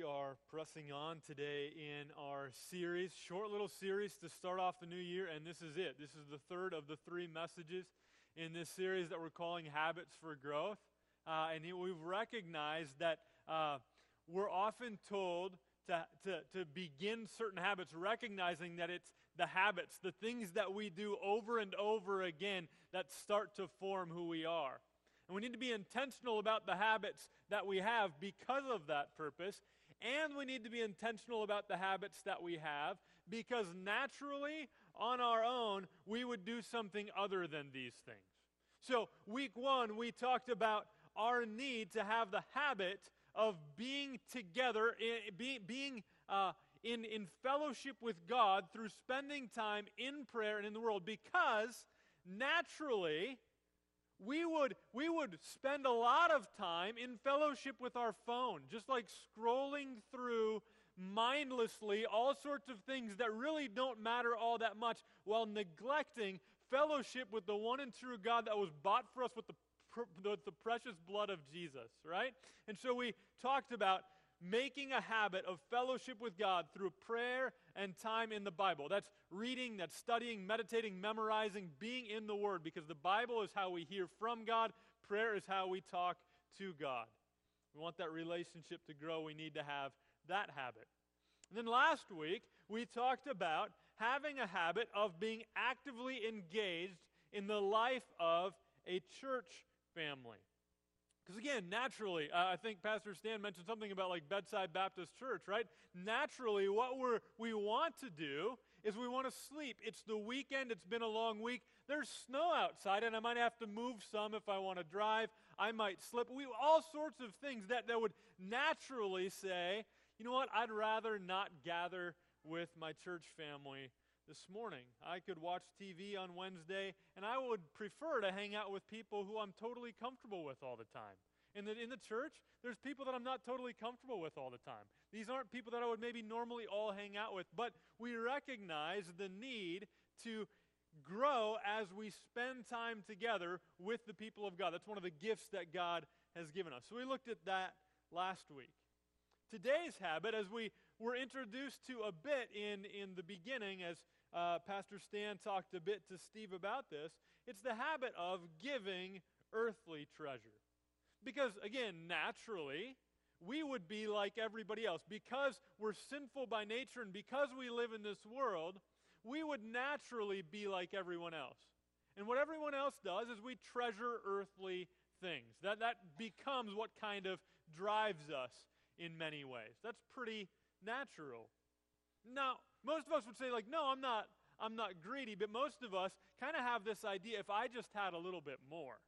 we are pressing on today in our series, short little series to start off the new year, and this is it. This is the third of the three messages in this series that we're calling Habits for Growth. Uh, and we've recognized that uh, we're often told to, to, to begin certain habits, recognizing that it's the habits, the things that we do over and over again, that start to form who we are. And we need to be intentional about the habits that we have because of that purpose. And we need to be intentional about the habits that we have because naturally, on our own, we would do something other than these things. So, week one, we talked about our need to have the habit of being together, being, being uh, in, in fellowship with God through spending time in prayer and in the world because naturally, we would, we would spend a lot of time in fellowship with our phone, just like scrolling through mindlessly all sorts of things that really don't matter all that much while neglecting fellowship with the one and true God that was bought for us with the, the, the precious blood of Jesus, right? And so we talked about making a habit of fellowship with God through prayer and time in the Bible. That's reading, that's studying, meditating, memorizing, being in the Word, because the Bible is how we hear from God, prayer is how we talk to God. We want that relationship to grow, we need to have that habit. And then last week, we talked about having a habit of being actively engaged in the life of a church family. Because again, naturally, uh, I think Pastor Stan mentioned something about like Bedside Baptist Church, right? Naturally, what we're, we want to do is we want to sleep. It's the weekend, it's been a long week. There's snow outside, and I might have to move some if I want to drive. I might slip. We, all sorts of things that, that would naturally say, you know what, I'd rather not gather with my church family this morning. I could watch TV on Wednesday, and I would prefer to hang out with people who I'm totally comfortable with all the time. In the, in the church, there's people that I'm not totally comfortable with all the time. These aren't people that I would maybe normally all hang out with, but we recognize the need to grow as we spend time together with the people of God. That's one of the gifts that God has given us. So we looked at that last week. Today's habit, as we were introduced to a bit in, in the beginning, as uh, Pastor Stan talked a bit to Steve about this. It's the habit of giving earthly treasure. Because, again, naturally, we would be like everybody else. Because we're sinful by nature and because we live in this world, we would naturally be like everyone else. And what everyone else does is we treasure earthly things. That, that becomes what kind of drives us in many ways. That's pretty natural. Now, most of us would say, like, no, I'm not, I'm not greedy, but most of us kind of have this idea if I just had a little bit more.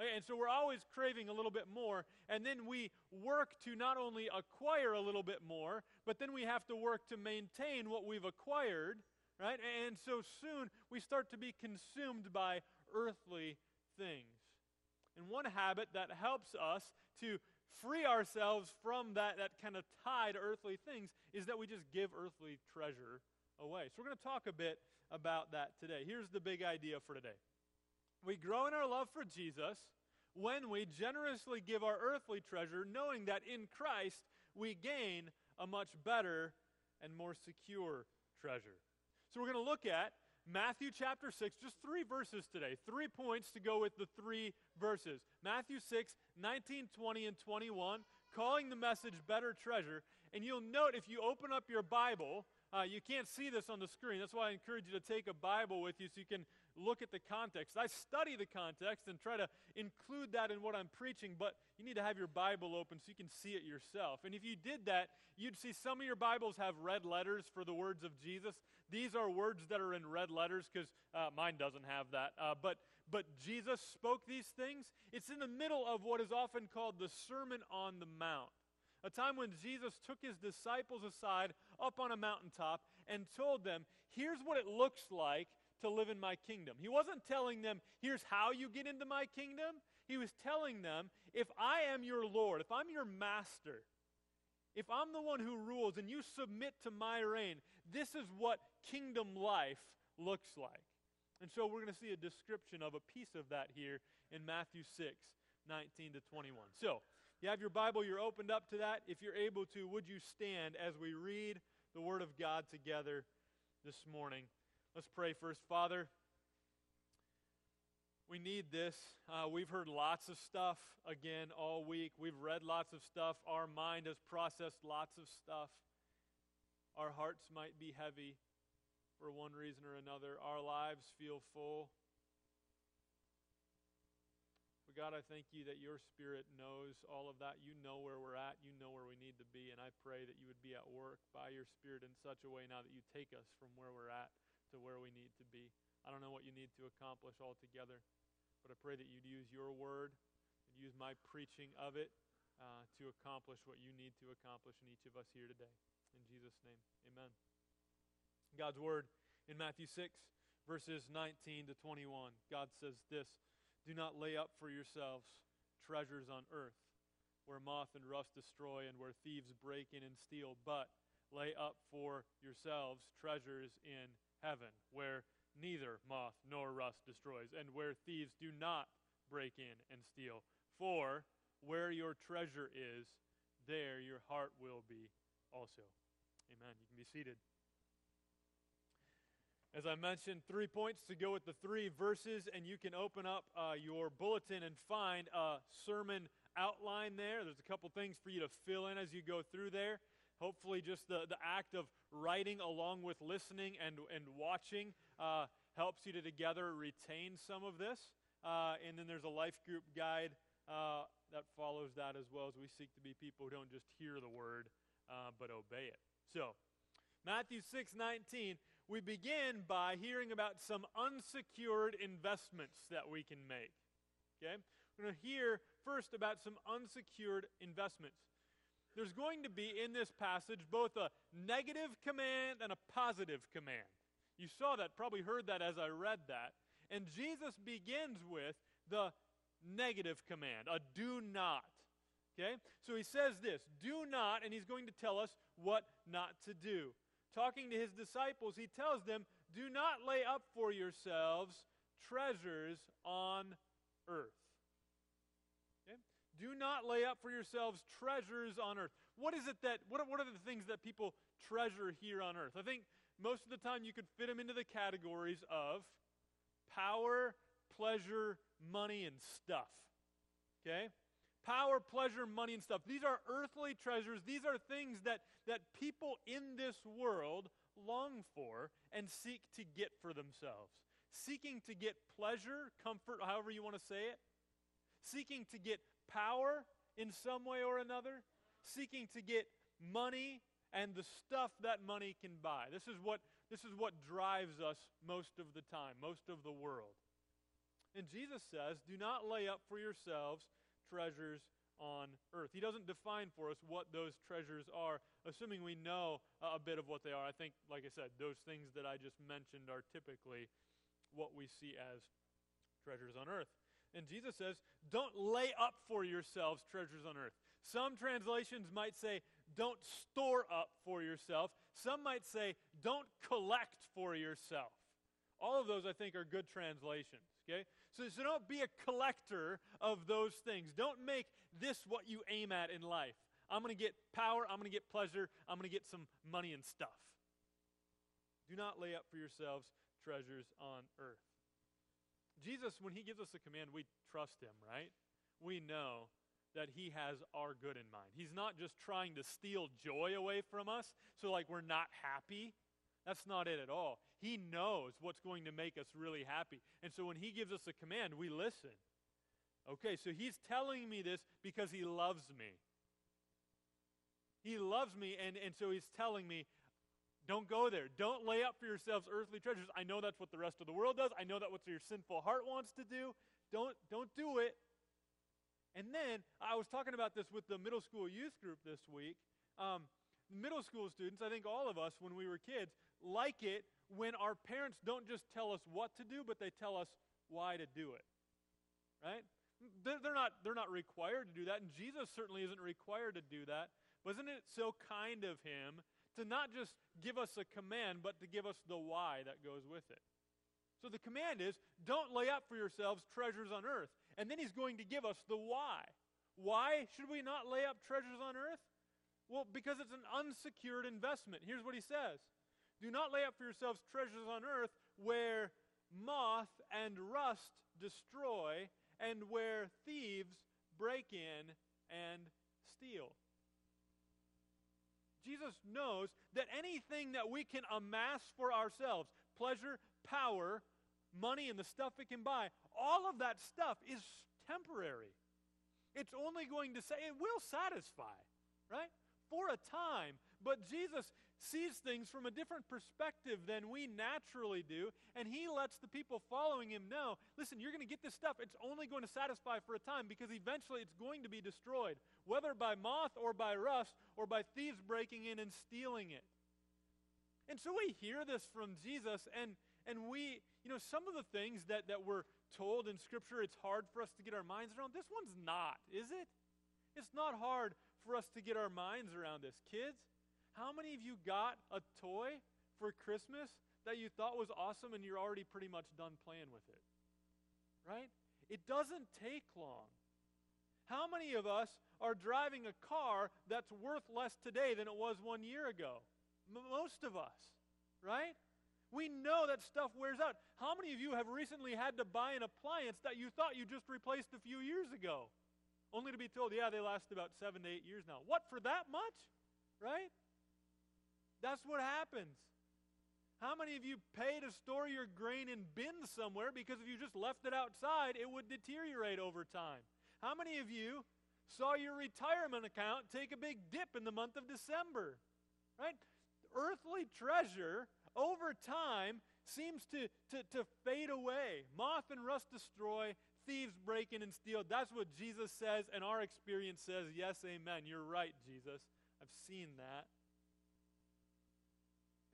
Okay, and so we're always craving a little bit more, and then we work to not only acquire a little bit more, but then we have to work to maintain what we've acquired, right? And so soon we start to be consumed by earthly things. And one habit that helps us to free ourselves from that, that kind of tie to earthly things is that we just give earthly treasure away. So we're going to talk a bit about that today. Here's the big idea for today we grow in our love for Jesus when we generously give our earthly treasure, knowing that in Christ we gain a much better and more secure treasure. So we're going to look at Matthew chapter 6, just three verses today. Three points to go with the three verses. Matthew 6, 19, 20, and 21, calling the message better treasure. And you'll note if you open up your Bible, uh, you can't see this on the screen. That's why I encourage you to take a Bible with you so you can look at the context. I study the context and try to include that in what I'm preaching, but you need to have your Bible open so you can see it yourself. And if you did that, you'd see some of your Bibles have red letters for the words of Jesus. These are words that are in red letters because uh, mine doesn't have that. Uh, but, but Jesus spoke these things. It's in the middle of what is often called the Sermon on the Mount a time when Jesus took his disciples aside up on a mountaintop and told them, Here's what it looks like to live in my kingdom. He wasn't telling them, Here's how you get into my kingdom. He was telling them, If I am your Lord, if I'm your master, if I'm the one who rules and you submit to my reign, this is what kingdom life looks like. And so we're going to see a description of a piece of that here in Matthew 6 19 to 21. So, You have your Bible, you're opened up to that. If you're able to, would you stand as we read the Word of God together this morning? Let's pray first. Father, we need this. Uh, we've heard lots of stuff again all week. We've read lots of stuff. Our mind has processed lots of stuff. Our hearts might be heavy for one reason or another. Our lives feel full. But God, I thank you that your Spirit knows all of that. You know where we're at. You know where we need to be. And I pray that you would be at work by your Spirit in such a way now that you take us from where we're at to where we need to be. I don't know what you need to accomplish altogether, but I pray that you'd use your word and use my preaching of it uh, to accomplish what you need to accomplish in each of us here today. In Jesus' name, amen. God's word in Matthew 6, verses 19 to 21, God says this Do not lay up for yourselves treasures on earth, where moth and rust destroy and where thieves break in and steal, but lay up for yourselves treasures in heaven, where neither moth nor rust destroys, and where thieves do not break in and steal. For where your treasure is, there your heart will be also. Amen. You can be seated. As I mentioned, three points to go with the three verses, and you can open up uh, your bulletin and find a sermon outline there. There's a couple things for you to fill in as you go through there. Hopefully, just the, the act of writing along with listening and, and watching uh, helps you to together retain some of this. Uh, and then there's a life group guide uh, that follows that as well as we seek to be people who don't just hear the word uh, but obey it. So, Matthew 6 19, we begin by hearing about some unsecured investments that we can make. Okay? We're going to hear first about some unsecured investments there's going to be in this passage both a negative command and a positive command. You saw that, probably heard that as I read that. And Jesus begins with the negative command, a do not. Okay? So he says this do not, and he's going to tell us what not to do. Talking to his disciples, he tells them, do not lay up for yourselves treasures on earth. Do not lay up for yourselves treasures on earth. What is it that, what are, what are the things that people treasure here on earth? I think most of the time you could fit them into the categories of power, pleasure, money, and stuff. Okay? Power, pleasure, money, and stuff. These are earthly treasures. These are things that, that people in this world long for and seek to get for themselves. Seeking to get pleasure, comfort, however you want to say it. Seeking to get power in some way or another, seeking to get money and the stuff that money can buy. This is what, this is what drives us most of the time, most of the world. And Jesus says, Do not lay up for yourselves treasures on earth. He doesn't define for us what those treasures are, assuming we know a bit of what they are. I think, like I said, those things that I just mentioned are typically what we see as treasures on earth. And Jesus says, don't lay up for yourselves treasures on earth. Some translations might say, don't store up for yourself. Some might say, don't collect for yourself. All of those, I think, are good translations. Okay? So, so don't be a collector of those things. Don't make this what you aim at in life. I'm going to get power, I'm going to get pleasure, I'm going to get some money and stuff. Do not lay up for yourselves treasures on earth. Jesus, when he gives us a command, we trust him, right? We know that he has our good in mind. He's not just trying to steal joy away from us so like we're not happy. That's not it at all. He knows what's going to make us really happy. And so when he gives us a command, we listen. Okay, so he's telling me this because he loves me. He loves me, and, and so he's telling me, don't go there. Don't lay up for yourselves earthly treasures. I know that's what the rest of the world does. I know that what your sinful heart wants to do. Don't, don't do it. And then I was talking about this with the middle school youth group this week. Um, middle school students, I think all of us when we were kids, like it when our parents don't just tell us what to do, but they tell us why to do it. Right? They're, not, they're not required to do that, and Jesus certainly isn't required to do that. Wasn't it so kind of him to not just give us a command, but to give us the why that goes with it. So the command is don't lay up for yourselves treasures on earth. And then he's going to give us the why. Why should we not lay up treasures on earth? Well, because it's an unsecured investment. Here's what he says Do not lay up for yourselves treasures on earth where moth and rust destroy and where thieves break in and steal. Jesus knows that anything that we can amass for ourselves, pleasure, power, money, and the stuff it can buy, all of that stuff is temporary. It's only going to say, it will satisfy, right? For a time. But Jesus sees things from a different perspective than we naturally do, and he lets the people following him know listen, you're going to get this stuff. It's only going to satisfy for a time because eventually it's going to be destroyed, whether by moth or by rust or by thieves breaking in and stealing it. And so we hear this from Jesus, and, and we, you know, some of the things that, that we're told in Scripture, it's hard for us to get our minds around. This one's not, is it? It's not hard for us to get our minds around this. Kids, how many of you got a toy for Christmas that you thought was awesome and you're already pretty much done playing with it? Right? It doesn't take long. How many of us are driving a car that's worth less today than it was one year ago? M- most of us, right? We know that stuff wears out. How many of you have recently had to buy an appliance that you thought you just replaced a few years ago? Only to be told, yeah, they last about seven to eight years now. What, for that much? Right? That's what happens. How many of you pay to store your grain in bins somewhere because if you just left it outside, it would deteriorate over time? How many of you saw your retirement account take a big dip in the month of December? Right? Earthly treasure over time seems to, to, to fade away. Moth and rust destroy, thieves break in and steal. That's what Jesus says, and our experience says, yes, amen. You're right, Jesus. I've seen that.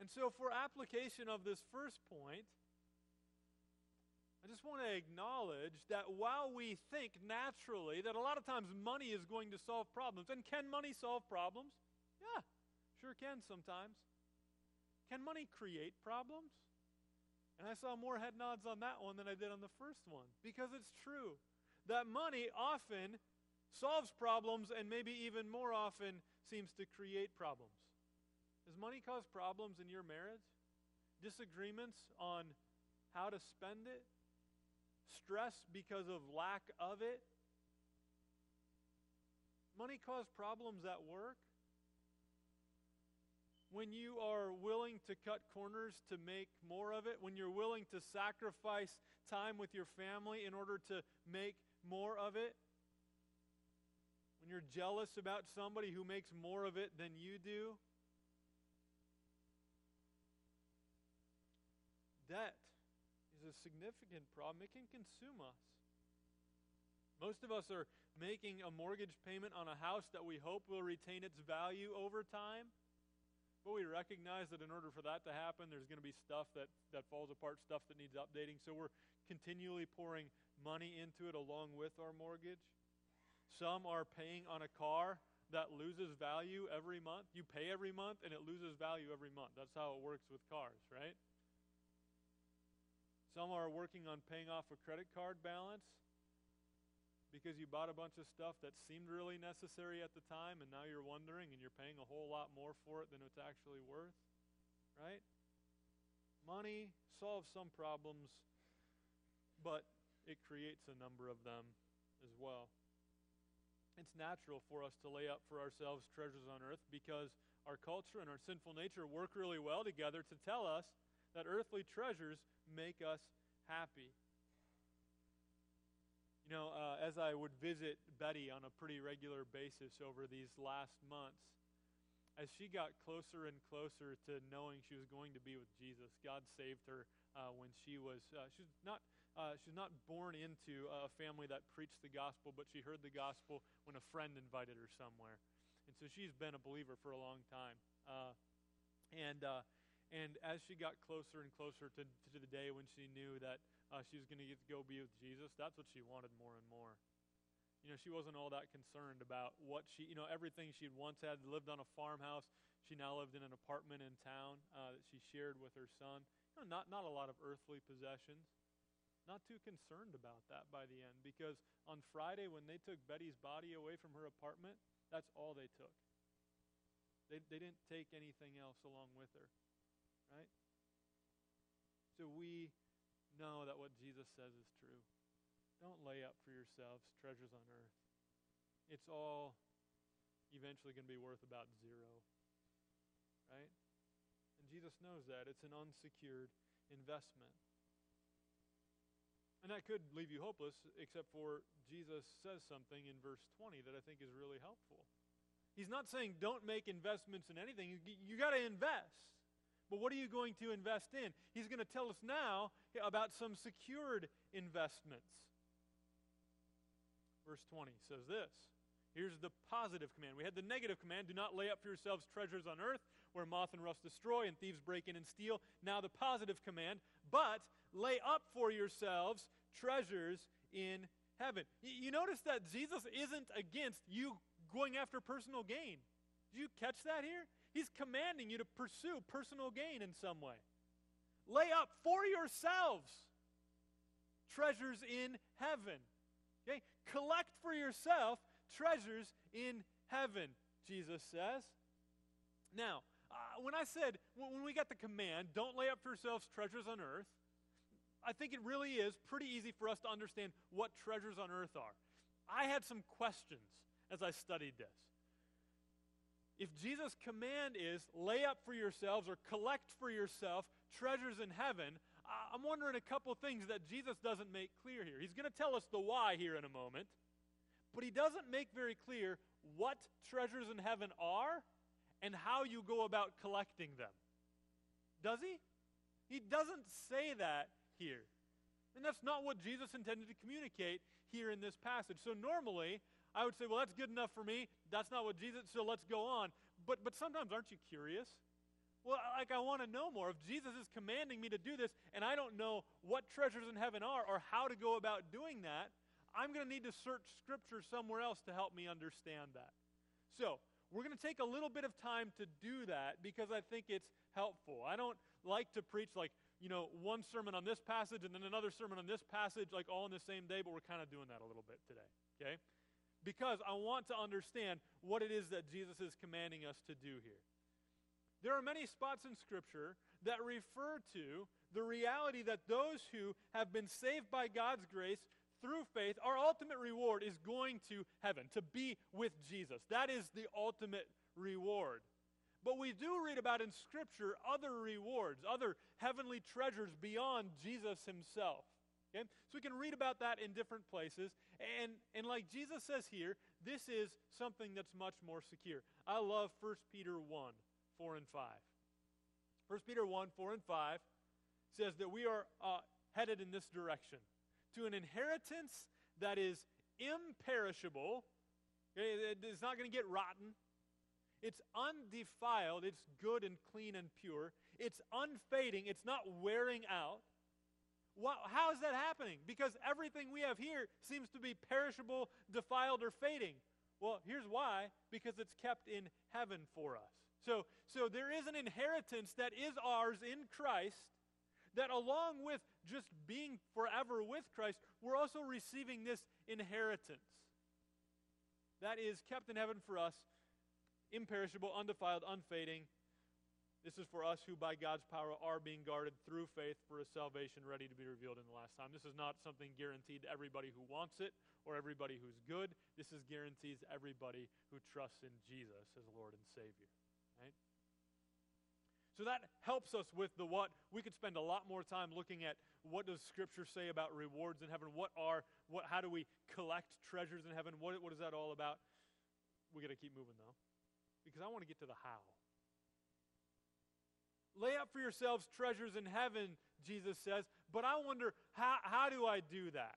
And so, for application of this first point, I just want to acknowledge that while we think naturally that a lot of times money is going to solve problems, and can money solve problems? Yeah, sure can sometimes. Can money create problems? And I saw more head nods on that one than I did on the first one because it's true that money often solves problems and maybe even more often seems to create problems. Does money cause problems in your marriage? Disagreements on how to spend it? Stress because of lack of it? Money cause problems at work? When you are willing to cut corners to make more of it, when you're willing to sacrifice time with your family in order to make more of it, when you're jealous about somebody who makes more of it than you do, debt is a significant problem. It can consume us. Most of us are making a mortgage payment on a house that we hope will retain its value over time. But we recognize that in order for that to happen, there's going to be stuff that, that falls apart, stuff that needs updating. So we're continually pouring money into it along with our mortgage. Some are paying on a car that loses value every month. You pay every month and it loses value every month. That's how it works with cars, right? Some are working on paying off a credit card balance because you bought a bunch of stuff that seemed really necessary at the time and now you're wondering and you're paying a whole lot more for it than it's actually worth. Right? Money solves some problems, but it creates a number of them as well. It's natural for us to lay up for ourselves treasures on earth because our culture and our sinful nature work really well together to tell us that earthly treasures make us happy. You know, uh, as I would visit Betty on a pretty regular basis over these last months, as she got closer and closer to knowing she was going to be with Jesus, God saved her uh, when she was uh, she's not uh, she's not born into a family that preached the gospel, but she heard the gospel when a friend invited her somewhere, and so she's been a believer for a long time. Uh, and uh, and as she got closer and closer to, to the day when she knew that uh, she was going to go be with Jesus, that's what she wanted more and more. You know, she wasn't all that concerned about what she, you know, everything she'd once had, lived on a farmhouse. She now lived in an apartment in town uh, that she shared with her son. You know, not, not a lot of earthly possessions, not too concerned about that by the end because on Friday, when they took Betty's body away from her apartment, that's all they took. They, they didn't take anything else along with her, right? So we know that what Jesus says is true. Don't lay up for yourselves treasures on earth. It's all eventually going to be worth about zero, right? And Jesus knows that. It's an unsecured investment. And that could leave you hopeless, except for Jesus says something in verse 20 that I think is really helpful. He's not saying don't make investments in anything. You, you got to invest. But what are you going to invest in? He's going to tell us now about some secured investments. Verse 20 says this. Here's the positive command. We had the negative command do not lay up for yourselves treasures on earth where moth and rust destroy and thieves break in and steal. Now the positive command, but lay up for yourselves treasures in heaven. You notice that Jesus isn't against you going after personal gain. Did you catch that here? He's commanding you to pursue personal gain in some way. Lay up for yourselves treasures in heaven. Okay? Collect for yourself treasures in heaven, Jesus says. Now, uh, when I said, when we got the command, don't lay up for yourselves treasures on earth, I think it really is pretty easy for us to understand what treasures on earth are. I had some questions as I studied this. If Jesus' command is lay up for yourselves or collect for yourself treasures in heaven, I'm wondering a couple things that Jesus doesn't make clear here. He's going to tell us the why here in a moment, but he doesn't make very clear what treasures in heaven are and how you go about collecting them. Does he? He doesn't say that here. And that's not what Jesus intended to communicate here in this passage. So normally, I would say, well, that's good enough for me. That's not what Jesus, so let's go on. But, but sometimes, aren't you curious? Well, like, I want to know more. If Jesus is commanding me to do this and I don't know what treasures in heaven are or how to go about doing that, I'm going to need to search Scripture somewhere else to help me understand that. So, we're going to take a little bit of time to do that because I think it's helpful. I don't like to preach like, you know, one sermon on this passage and then another sermon on this passage, like all in the same day, but we're kind of doing that a little bit today, okay? Because I want to understand what it is that Jesus is commanding us to do here. There are many spots in Scripture that refer to the reality that those who have been saved by God's grace through faith, our ultimate reward is going to heaven, to be with Jesus. That is the ultimate reward. But we do read about in Scripture other rewards, other heavenly treasures beyond Jesus himself. Okay? So we can read about that in different places. And, and like Jesus says here, this is something that's much more secure. I love 1 Peter 1 4 and 5. 1 Peter 1 4 and 5 says that we are uh, headed in this direction to an inheritance that is imperishable. It's not going to get rotten. It's undefiled, it's good and clean and pure. It's unfading, it's not wearing out. What, how is that happening? Because everything we have here seems to be perishable, defiled, or fading. Well, here's why because it's kept in heaven for us. So, so there is an inheritance that is ours in Christ that along with just being forever with Christ, we're also receiving this inheritance that is kept in heaven for us imperishable, undefiled, unfading. This is for us who, by God's power, are being guarded through faith for a salvation ready to be revealed in the last time. This is not something guaranteed to everybody who wants it or everybody who's good. This is guarantees everybody who trusts in Jesus as Lord and Savior. Right? So that helps us with the what. We could spend a lot more time looking at what does Scripture say about rewards in heaven. What are what? How do we collect treasures in heaven? What, what is that all about? We got to keep moving though because I want to get to the how. Lay up for yourselves treasures in heaven, Jesus says, but I wonder how, how do I do that?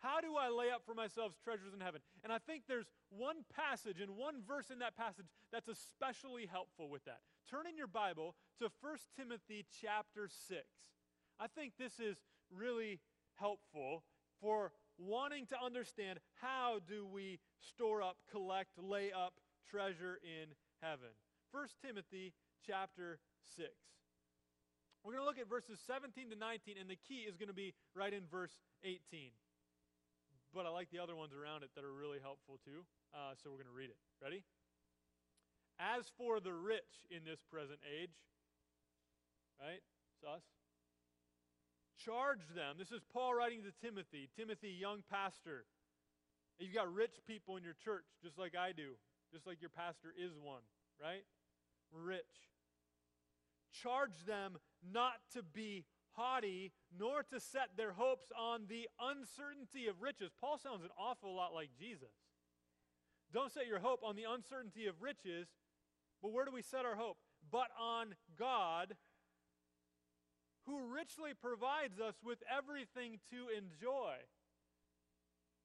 How do I lay up for myself treasures in heaven? And I think there's one passage and one verse in that passage that's especially helpful with that. Turn in your Bible to 1 Timothy chapter 6. I think this is really helpful for wanting to understand how do we store up, collect, lay up treasure in heaven. 1 Timothy chapter 6. We're going to look at verses 17 to 19, and the key is going to be right in verse 18. But I like the other ones around it that are really helpful too, uh, so we're going to read it. Ready? As for the rich in this present age, right? It's us. Charge them. This is Paul writing to Timothy. Timothy, young pastor. You've got rich people in your church, just like I do, just like your pastor is one, right? Rich. Charge them not to be haughty, nor to set their hopes on the uncertainty of riches. Paul sounds an awful lot like Jesus. Don't set your hope on the uncertainty of riches, but where do we set our hope? But on God who richly provides us with everything to enjoy.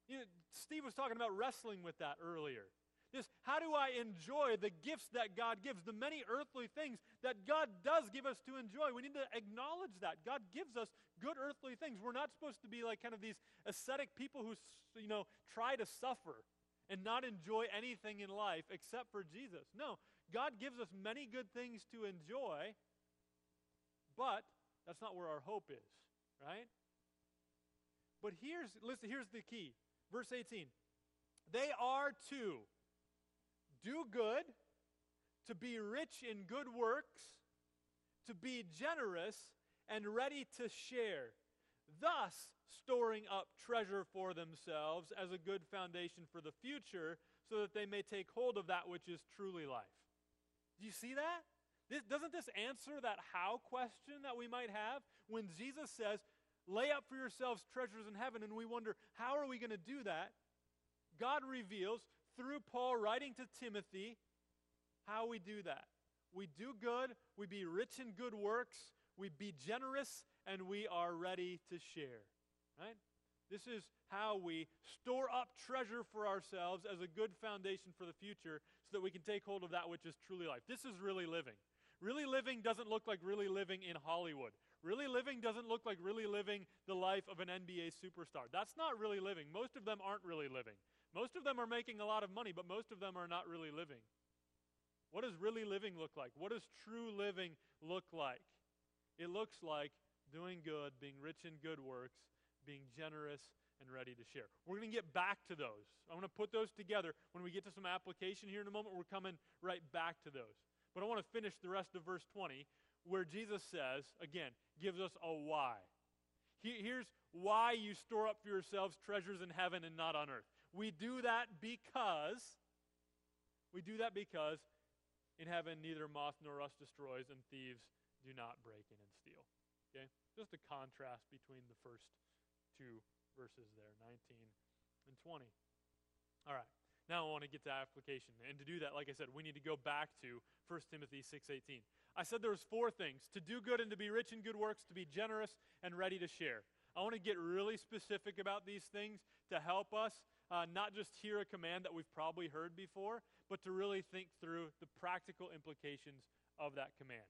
You know, Steve was talking about wrestling with that earlier. This, how do I enjoy the gifts that God gives, the many earthly things that God does give us to enjoy? We need to acknowledge that. God gives us good earthly things. We're not supposed to be like kind of these ascetic people who, you know, try to suffer and not enjoy anything in life except for Jesus. No, God gives us many good things to enjoy, but that's not where our hope is, right? But here's listen, here's the key. Verse 18. They are to do good, to be rich in good works, to be generous and ready to share, thus storing up treasure for themselves as a good foundation for the future, so that they may take hold of that which is truly life. Do you see that? This, doesn't this answer that how question that we might have when Jesus says, lay up for yourselves treasures in heaven, and we wonder, how are we going to do that? God reveals through Paul writing to Timothy how we do that. We do good, we be rich in good works, we be generous, and we are ready to share. Right? This is how we store up treasure for ourselves as a good foundation for the future so that we can take hold of that which is truly life. This is really living. Really living doesn't look like really living in Hollywood. Really living doesn't look like really living the life of an NBA superstar. That's not really living. Most of them aren't really living. Most of them are making a lot of money, but most of them are not really living. What does really living look like? What does true living look like? It looks like doing good, being rich in good works, being generous, and ready to share. We're going to get back to those. I'm going to put those together. When we get to some application here in a moment, we're coming right back to those. But I want to finish the rest of verse 20 where Jesus says, again, gives us a why. Here's why you store up for yourselves treasures in heaven and not on earth. We do that because, we do that because in heaven neither moth nor rust destroys and thieves do not break in and steal. Okay? Just a contrast between the first two verses there, 19 and 20. All right. Now I want to get to application. And to do that, like I said, we need to go back to 1 Timothy 6:18. I said there was four things: to do good and to be rich in good works, to be generous and ready to share. I want to get really specific about these things to help us uh, not just hear a command that we've probably heard before, but to really think through the practical implications of that command.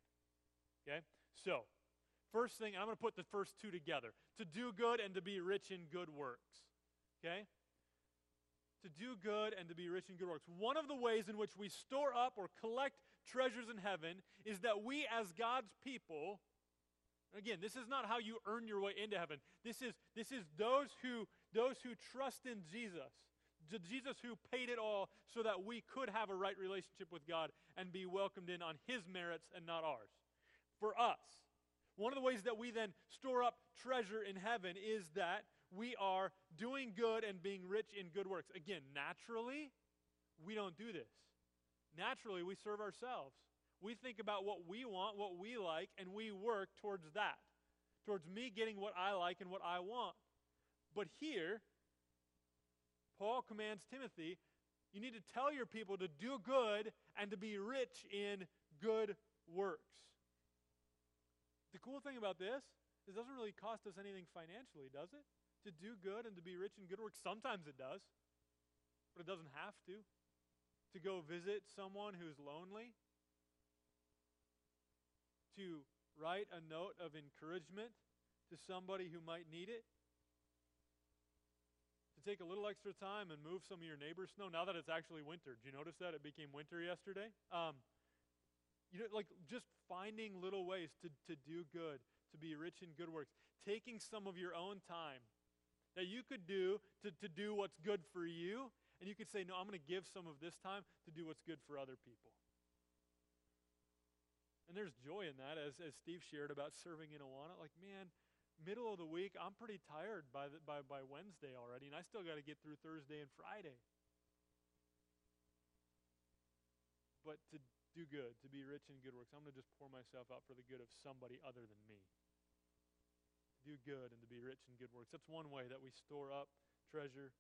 Okay? So, first thing, I'm going to put the first two together to do good and to be rich in good works. Okay? to do good and to be rich in good works. One of the ways in which we store up or collect treasures in heaven is that we, as God's people, again, this is not how you earn your way into heaven. This is, this is those, who, those who trust in Jesus. Jesus who paid it all so that we could have a right relationship with God and be welcomed in on his merits and not ours. For us, one of the ways that we then store up treasure in heaven is that we are doing good and being rich in good works. Again, naturally, we don't do this. Naturally, we serve ourselves. We think about what we want, what we like, and we work towards that, towards me getting what I like and what I want. But here, Paul commands Timothy you need to tell your people to do good and to be rich in good works. The cool thing about this is it doesn't really cost us anything financially, does it? to do good and to be rich in good works? Sometimes it does, but it doesn't have to. To go visit someone who's lonely, to write a note of encouragement to somebody who might need it, take a little extra time and move some of your neighbor's snow now that it's actually winter. Did you notice that? It became winter yesterday. Um, You know, like just finding little ways to, to do good, to be rich in good works, taking some of your own time that you could do to, to do what's good for you, and you could say, No, I'm going to give some of this time to do what's good for other people. And there's joy in that, as, as Steve shared about serving in Awana. Like, man, middle of the week, I'm pretty tired by, the, by, by Wednesday already, and I still got to get through Thursday and Friday. But to do good, to be rich in good works, I'm going to just pour myself out for the good of somebody other than me. To do good and to be rich in good works. That's one way that we store up treasure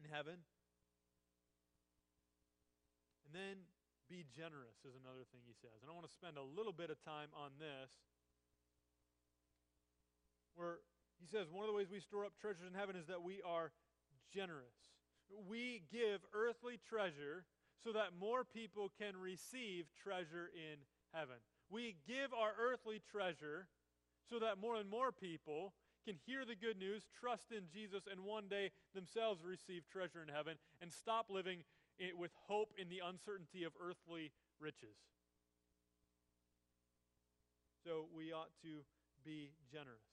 in heaven. And then be generous is another thing he says. And I want to spend a little bit of time on this. Where he says one of the ways we store up treasures in heaven is that we are generous. We give earthly treasure so that more people can receive treasure in heaven. We give our earthly treasure so that more and more people can hear the good news, trust in Jesus, and one day themselves receive treasure in heaven and stop living it, with hope in the uncertainty of earthly riches. So we ought to be generous.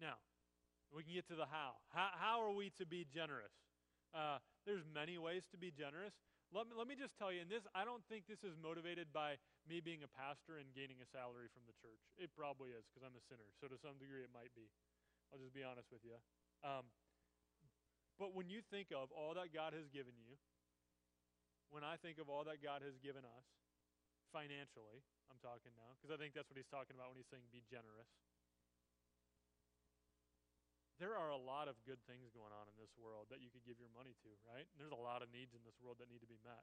Now, we can get to the how. How, how are we to be generous? Uh, there's many ways to be generous. Let me, let me just tell you, and this, I don't think this is motivated by me being a pastor and gaining a salary from the church. It probably is, because I'm a sinner. So to some degree, it might be. I'll just be honest with you. Um, but when you think of all that God has given you, when I think of all that God has given us, financially, I'm talking now, because I think that's what he's talking about when he's saying be generous. There are a lot of good things going on in this world that you could give your money to, right? And there's a lot of needs in this world that need to be met.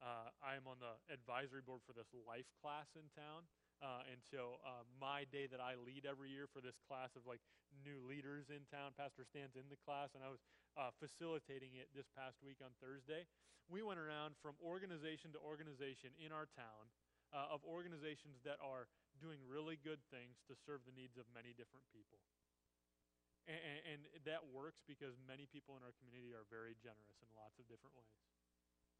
Uh, I am on the advisory board for this life class in town. Uh, and so uh, my day that I lead every year for this class of like new leaders in town, Pastor Stan's in the class, and I was uh, facilitating it this past week on Thursday. We went around from organization to organization in our town uh, of organizations that are doing really good things to serve the needs of many different people. And, and that works because many people in our community are very generous in lots of different ways.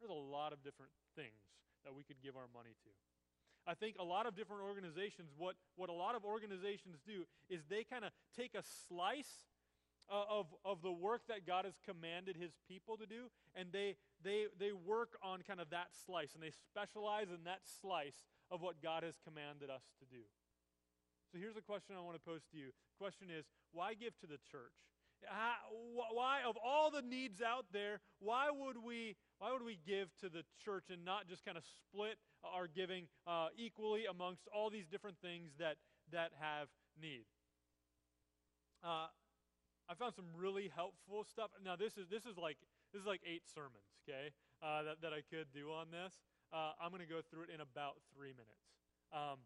There's a lot of different things that we could give our money to. I think a lot of different organizations, what, what a lot of organizations do is they kind of take a slice uh, of, of the work that God has commanded his people to do, and they, they, they work on kind of that slice, and they specialize in that slice of what God has commanded us to do. So here's a question I want to pose to you. Question is, why give to the church? How, why, of all the needs out there, why would we why would we give to the church and not just kind of split our giving uh, equally amongst all these different things that, that have need? Uh, I found some really helpful stuff. Now this is this is like this is like eight sermons, okay, uh, that that I could do on this. Uh, I'm going to go through it in about three minutes, um,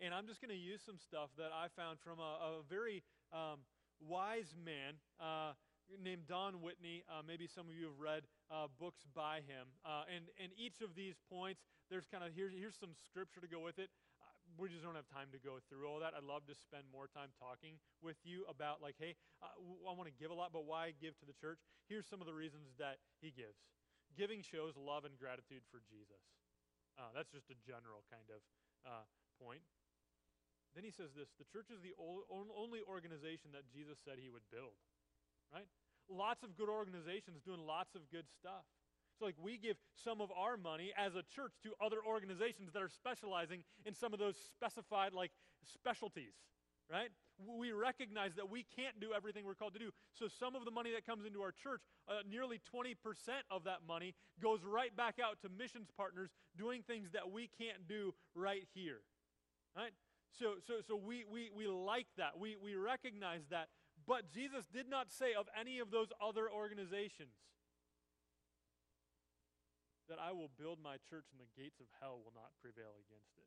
and I'm just going to use some stuff that I found from a, a very um, wise man uh, named Don Whitney. Uh, maybe some of you have read uh, books by him. Uh, and, and each of these points, there's kind of, here's, here's some scripture to go with it. Uh, we just don't have time to go through all that. I'd love to spend more time talking with you about, like, hey, uh, I want to give a lot, but why give to the church? Here's some of the reasons that he gives. Giving shows love and gratitude for Jesus. That's just a general kind of point. Then he says this the church is the only organization that Jesus said he would build right? Lots of good organizations doing lots of good stuff. So, like, we give some of our money as a church to other organizations that are specializing in some of those specified, like, specialties, right? We recognize that we can't do everything we're called to do. So, some of the money that comes into our church, uh, nearly 20% of that money, goes right back out to missions partners doing things that we can't do right here, right? So, so, so we, we, we like that. We, we recognize that. But Jesus did not say of any of those other organizations that I will build my church and the gates of hell will not prevail against it.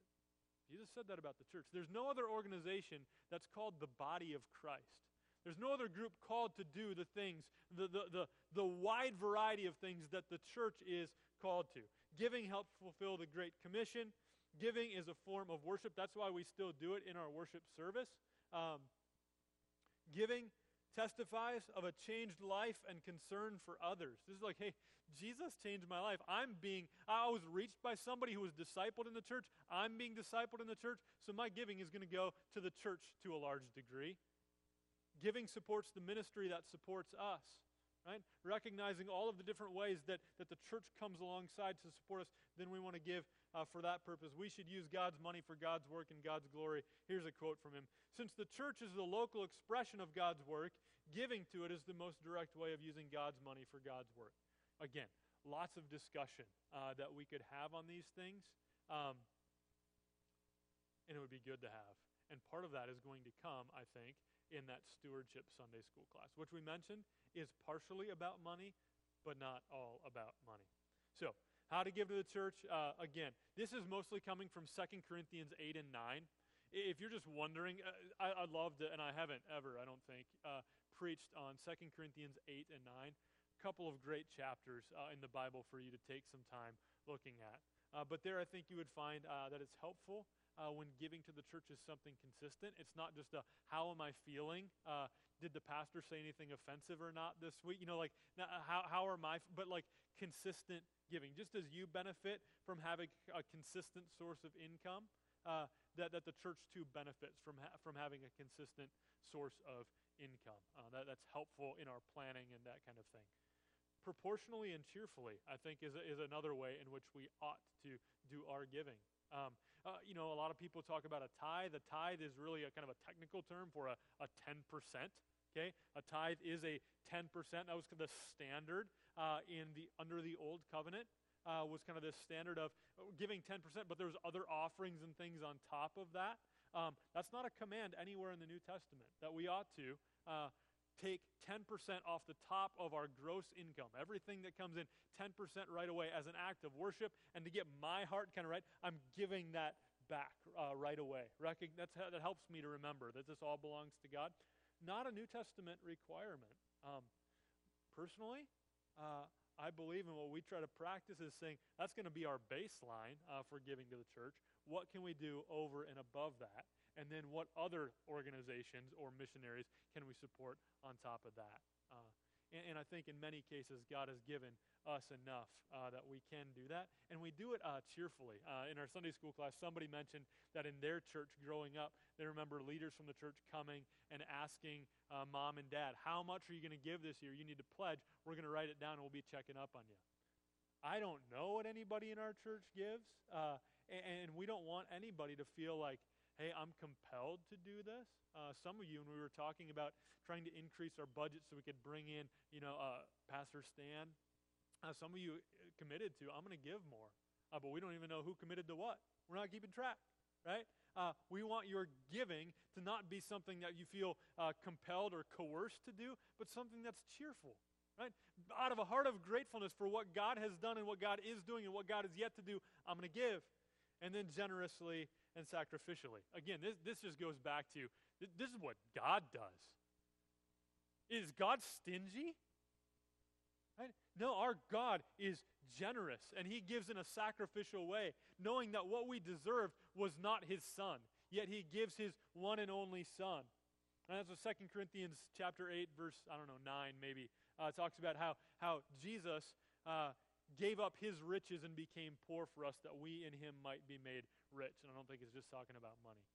Jesus said that about the church. There's no other organization that's called the body of Christ. There's no other group called to do the things, the, the, the, the wide variety of things that the church is called to. Giving helps fulfill the Great Commission. Giving is a form of worship. That's why we still do it in our worship service. Um, Giving testifies of a changed life and concern for others. This is like, hey, Jesus changed my life. I'm being, I was reached by somebody who was discipled in the church. I'm being discipled in the church, so my giving is going to go to the church to a large degree. Giving supports the ministry that supports us, right? Recognizing all of the different ways that, that the church comes alongside to support us, then we want to give uh, for that purpose. We should use God's money for God's work and God's glory. Here's a quote from him Since the church is the local expression of God's work, giving to it is the most direct way of using God's money for God's work. Again, lots of discussion uh, that we could have on these things, um, and it would be good to have. And part of that is going to come, I think, in that stewardship Sunday school class, which we mentioned is partially about money, but not all about money. So, how to give to the church? Uh, again, this is mostly coming from 2 Corinthians 8 and 9. If you're just wondering, uh, I, I love to, and I haven't ever, I don't think, uh, preached on 2 Corinthians 8 and 9. A couple of great chapters uh, in the Bible for you to take some time looking at. Uh, but there, I think you would find uh, that it's helpful uh, when giving to the church is something consistent. It's not just a how am I feeling? Uh, did the pastor say anything offensive or not this week? You know, like how how are my but like consistent giving. Just as you benefit from having a consistent source of income, uh, that, that the church too benefits from ha- from having a consistent source of income. Uh, that, that's helpful in our planning and that kind of thing. Proportionally and cheerfully, I think, is, is another way in which we ought to do our giving. Um, uh, you know, a lot of people talk about a tithe. A tithe is really a kind of a technical term for a, a 10%. Okay, a tithe is a 10%. That was the standard uh, in the under the old covenant. Uh, was kind of this standard of giving 10%, but there's other offerings and things on top of that. Um, that's not a command anywhere in the New Testament that we ought to uh, take 10% off the top of our gross income. Everything that comes in, 10% right away as an act of worship. And to get my heart kind of right, I'm giving that back uh, right away. That's, that helps me to remember that this all belongs to God. Not a New Testament requirement. Um, personally, uh, I believe in what we try to practice is saying that's going to be our baseline uh, for giving to the church. What can we do over and above that? And then what other organizations or missionaries can we support on top of that? Uh, and, and, I think in many cases, God has given us enough uh, that we can do that. And we do it uh, cheerfully. Uh, in our Sunday school class, somebody mentioned that in their church growing up, they remember leaders from the church coming and asking uh, mom and dad, How much are you going to give this year? You need to pledge. We're going to write it down and we'll be checking up on you. I don't know what anybody in our church gives. Uh, and, and we don't want anybody to feel like, hey, I'm compelled to do this. Uh, some of you, when we were talking about trying to increase our budget so we could bring in, you know, uh, Pastor Stan, uh, some of you uh, committed to, I'm going to give more. Uh, but we don't even know who committed to what. We're not keeping track, right? Uh, we want your giving to not be something that you feel compelled or coerced to do, but something that's cheerful, right? Out of a heart of gratefulness for what God has done and what God is doing and what God is yet to do, I'm going to give. And then generously and sacrificially. Again, this, this just goes back to this is what God does. Is God stingy? No, our God is generous, and He gives in a sacrificial way, knowing that what we deserved was not His Son, yet He gives His one and only Son. And that's what 2 Corinthians chapter 8, verse, I don't know, 9 maybe, uh, talks about how, how Jesus uh, gave up his riches and became poor for us that we in him might be made rich. And I don't think it's just talking about money.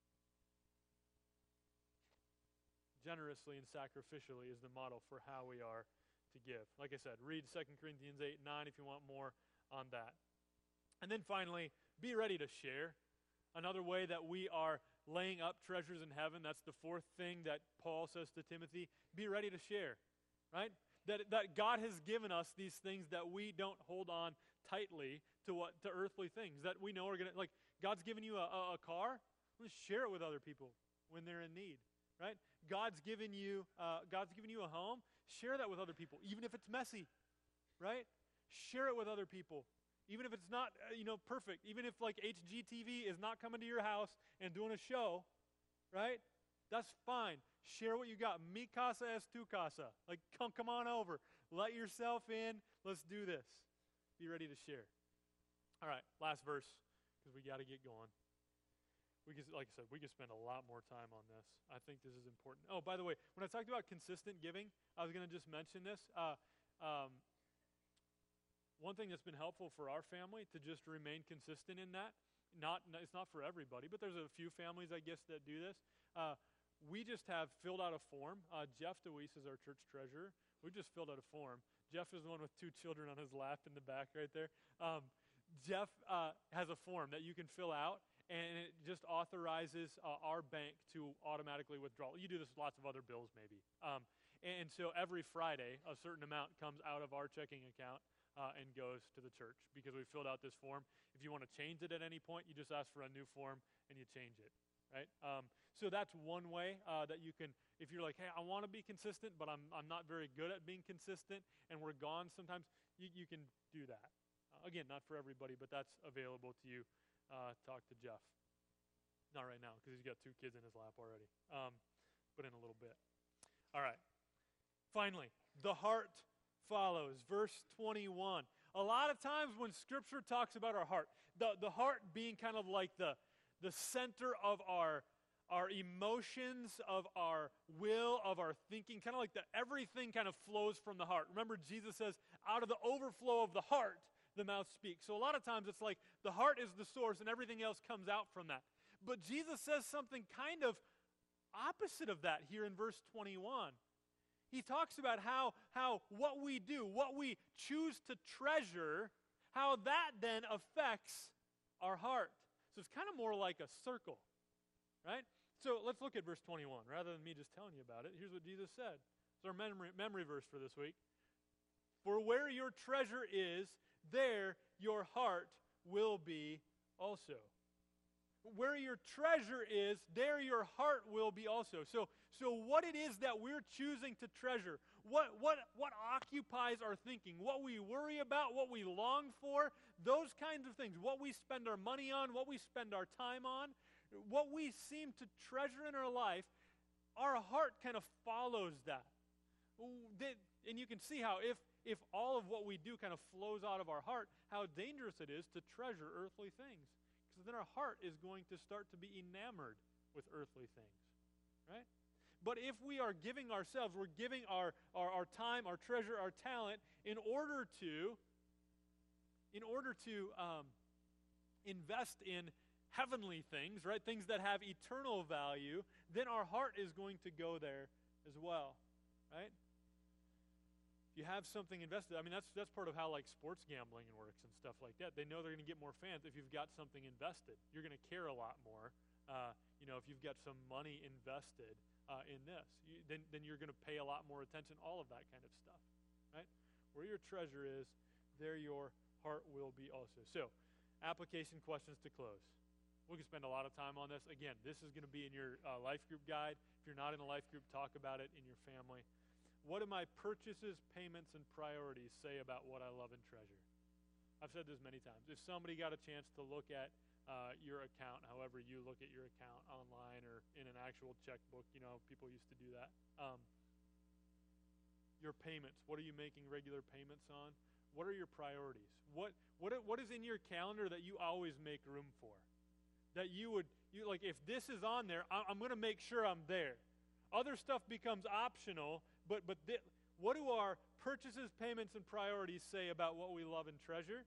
Generously and sacrificially is the model for how we are to give. Like I said, read 2 Corinthians 8 9 if you want more on that. And then finally, be ready to share. Another way that we are laying up treasures in heaven, that's the fourth thing that Paul says to Timothy be ready to share, right? That, that God has given us these things that we don't hold on tightly to what to earthly things that we know are going to like God's given you a, a, a, car? Let's share it with other people when they're in need right? God's given you uh, God's given you a home? Share that with other people even if it's messy right? Share it with other people even if it's not uh, you know perfect even if like HGTV is not coming to your house and doing a show right? That's fine Share what you got. Mi casa es tu casa. Like, come, come on over. Let yourself in. Let's do this. Be ready to share. All right, last verse, because we got to get going. we could, like I said, we could spend a lot more time on this. I think this is important. Oh, by the way, when I talked about consistent giving, I was going to just mention this. Uh, um, one thing that's been helpful for our family to just remain consistent in that. Not, it's not for everybody, but there's a few families, I guess, that do this. Uh, we just have filled out a form. Uh, Jeff DeWeese is our church treasurer. We just filled out a form. Jeff is the one with two children on his lap in the back right there. Um, Jeff uh, has a form that you can fill out, and it just authorizes uh, our bank to automatically withdraw. You do this with lots of other bills, maybe. Um, and, so every Friday, a certain amount comes out of our checking account uh, and goes to the church because we filled out this form. If you want to change it at any point, you just ask for a new form and you change it. Right? Um, so that's one way uh, that you can, if you're like, hey, I want to be consistent, but I'm, I'm not very good at being consistent, and we're gone sometimes, you, you can do that. Uh, again, not for everybody, but that's available to you uh, talk to Jeff. Not right now, because he's got two kids in his lap already, um, but in a little bit. All right. Finally, the heart follows. Verse 21. A lot of times when Scripture talks about our heart, the, the heart being kind of like the, the center of our, our emotions, of our will, of our thinking, kind of like the everything kind of flows from the heart. Remember, Jesus says, out of the overflow of the heart, the mouth speaks. So a lot of times it's like the heart is the source and everything else comes out from that. But Jesus says something kind of opposite of that here in verse 21. He talks about how, how what we do, what we choose to treasure, how that then affects our heart. So it's kind of more like a circle, right? So let's look at verse 21. Rather than me just telling you about it, here's what Jesus said. It's our memory, memory verse for this week. For where your treasure is, there your heart will be also. Where your treasure is, there your heart will be also. So, so what it is that we're choosing to treasure, what, what, what occupies our thinking, what we worry about, what we long for, those kinds of things, what we spend our money on, what we spend our time on, what we seem to treasure in our life, our heart kind of follows that. And you can see how if if all of what we do kind of flows out of our heart, how dangerous it is to treasure earthly things. Because then our heart is going to start to be enamored with earthly things, right? But if we are giving ourselves, we're giving our, our, our time, our treasure, our talent in order to, in order to um, invest in heavenly things, right? Things that have eternal value, then our heart is going to go there as well, right? If you have something invested, I mean, that's, that's part of how like sports gambling works and stuff like that. They know they're going to get more fans if you've got something invested. You're going to care a lot more. Uh, you know, if you've got some money invested uh, in this, you, then, then you're going to pay a lot more attention, all of that kind of stuff, right? Where your treasure is, there your heart will be also. So, application questions to close. We can spend a lot of time on this. Again, this is going to be in your uh, life group guide. If you're not in a life group, talk about it in your family. What do my purchases, payments, and priorities say about what I love and treasure? I've said this many times. If somebody got a chance to look at uh, your account, however you look at your account online or in an actual checkbook, you know, people used to do that. Um, your payments, what are you making regular payments on? What are your priorities? What, what, what is in your calendar that you always make room for? That you would, you like, if this is on there, I'm going to make sure I'm there. Other stuff becomes optional but, but th- what do our purchases, payments, and priorities say about what we love and treasure?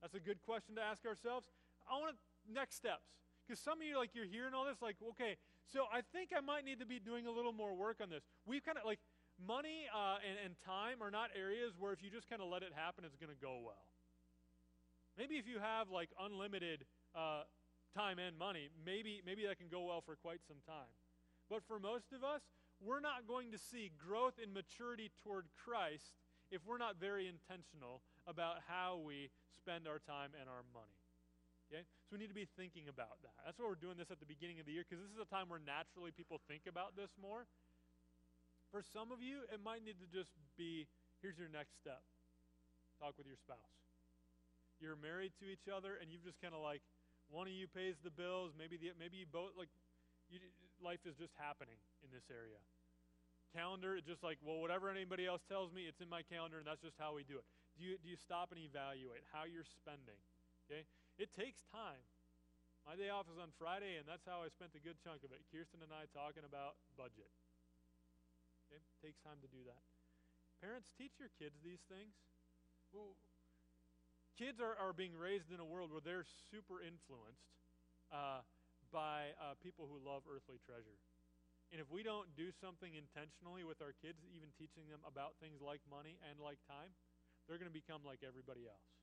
That's a good question to ask ourselves. I want to, next steps. Because some of you, like, you're hearing all this, like, okay, so I think I might need to be doing a little more work on this. We've kind of, like, money uh, and, and time are not areas where if you just kind of let it happen, it's going to go well. Maybe if you have, like, unlimited uh, time and money, maybe, maybe that can go well for quite some time. But for most of us, we're not going to see growth and maturity toward Christ if we're not very intentional about how we spend our time and our money. Okay? So we need to be thinking about that. That's why we're doing this at the beginning of the year, because this is a time where naturally people think about this more. For some of you, it might need to just be here's your next step talk with your spouse. You're married to each other, and you've just kind of like, one of you pays the bills, maybe, the, maybe you both, like, you, life is just happening in this area. Calendar, it's just like, well, whatever anybody else tells me, it's in my calendar, and that's just how we do it. Do you, do you stop and evaluate how you're spending? Okay? It takes time. My day off is on Friday, and that's how I spent a good chunk of it. Kirsten and I talking about budget. Okay? Takes time to do that. Parents, teach your kids these things. Well, kids are, are being raised in a world where they're super influenced uh, by uh, people who love earthly treasure. And if we don't do something intentionally with our kids, even teaching them about things like money and like time, they're going to become like everybody else.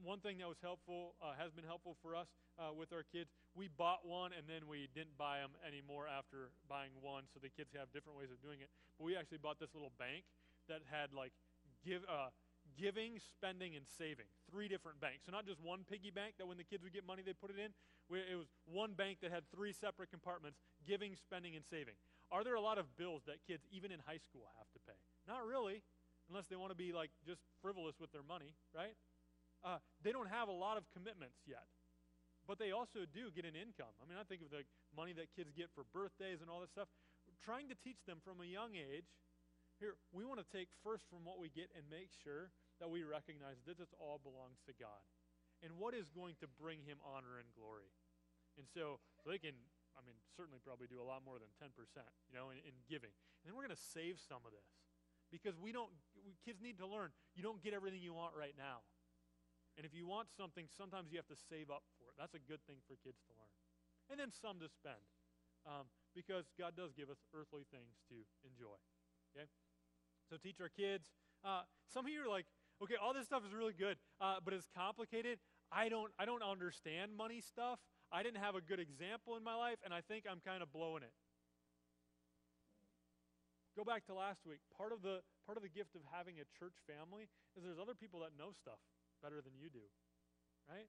One thing that was helpful, uh, has been helpful for us uh, with our kids, we bought one and then we didn't buy them anymore after buying one, so the kids have different ways of doing it. But we actually bought this little bank that had like give, uh, giving, spending, and saving. Three different banks. So not just one piggy bank that when the kids would get money, they put it in. It was one bank that had three separate compartments giving, spending, and saving. Are there a lot of bills that kids, even in high school, have to pay? Not really, unless they want to be like just frivolous with their money, right? Uh, they don't have a lot of commitments yet. But they also do get an income. I mean, I think of the money that kids get for birthdays and all this stuff. trying to teach them from a young age here, we want to take first from what we get and make sure that we recognize that this all belongs to God. And what is going to bring him honor and glory? And so, so they can, I mean, certainly probably do a lot more than 10%, you know, in, in giving. And then we're going to save some of this. Because we don't, we, kids need to learn, you don't get everything you want right now. And if you want something, sometimes you have to save up for it. That's a good thing for kids to learn. And then some to spend. Um, because God does give us earthly things to enjoy. Okay? So teach our kids. Uh, some of you are like, okay, all this stuff is really good, uh, but it's complicated. I don't, I don't understand money stuff. I didn't have a good example in my life, and I think I'm kind of blowing it. Go back to last week. Part of the part of the gift of having a church family is there's other people that know stuff better than you do. Right?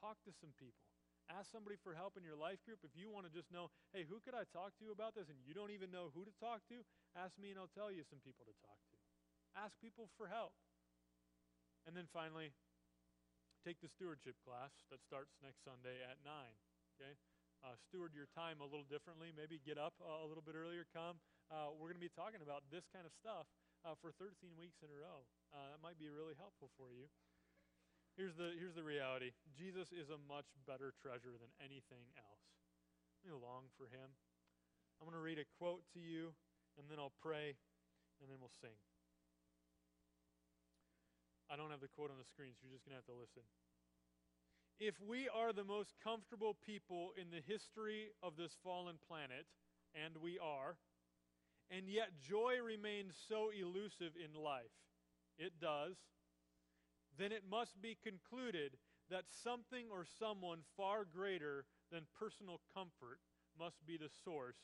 Talk to some people. Ask somebody for help in your life group. If you want to just know, hey, who could I talk to about this? And you don't even know who to talk to, ask me and I'll tell you some people to talk to. Ask people for help. And then finally, take the stewardship class that starts next Sunday at 9. Okay? Uh, steward your time a little differently. Maybe get up uh, a little bit earlier, come. Uh, we're going to be talking about this kind of stuff uh, for 13 weeks in a row. Uh, that might be really helpful for you. Here's the, here's the reality Jesus is a much better treasure than anything else. We long for him. I'm going to read a quote to you, and then I'll pray, and then we'll sing. I don't have the quote on the screen, so you're just going to have to listen. If we are the most comfortable people in the history of this fallen planet, and we are, and yet joy remains so elusive in life, it does then it must be concluded that something or someone far greater than personal comfort must be the source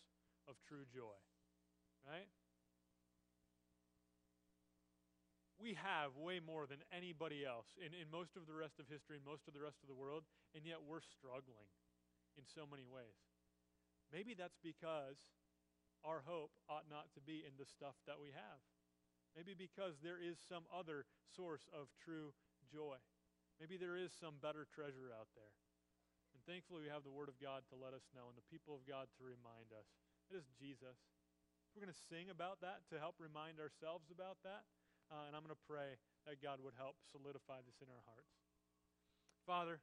of true joy. Right? We have way more than anybody else in, in most of the rest of history and most of the rest of the world, and yet we're struggling in so many ways. Maybe that's because our hope ought not to be in the stuff that we have. Maybe because there is some other source of true joy. Maybe there is some better treasure out there. And thankfully, we have the Word of God to let us know and the people of God to remind us. It is Jesus. We're going to sing about that to help remind ourselves about that. Uh, and I'm going to pray that God would help solidify this in our hearts. Father,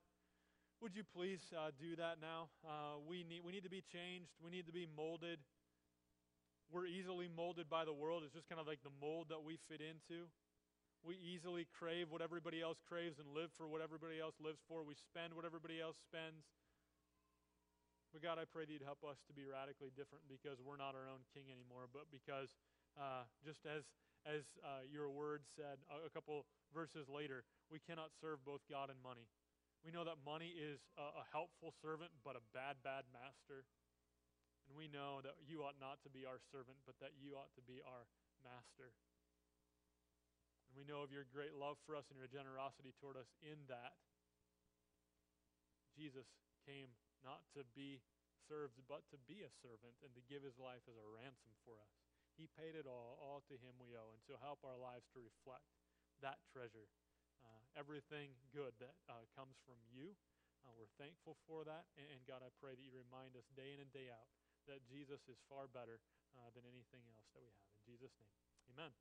would you please uh, do that now? Uh, we, need, we need to be changed, we need to be molded we're easily molded by the world. It's just kind of like the mold that we fit into. We easily crave what everybody else craves and live for what everybody else lives for. We spend what everybody else spends. But God, I pray that you'd help us to be radically different because we're not our own king anymore, but because uh, just as, as uh, your word said a, a couple verses later, we cannot serve both God and money. We know that money is a, a helpful servant, but a bad, bad master. And we know that you ought not to be our servant, but that you ought to be our master. And we know of your great love for us and your generosity toward us in that. Jesus came not to be served, but to be a servant and to give his life as a ransom for us. He paid it all. All to him we owe. And so help our lives to reflect that treasure. Uh, everything good that uh, comes from you. Uh, we're thankful for that. And, and God, I pray that you remind us day in and day out that Jesus is far better uh, than anything else that we have. In Jesus' name, amen.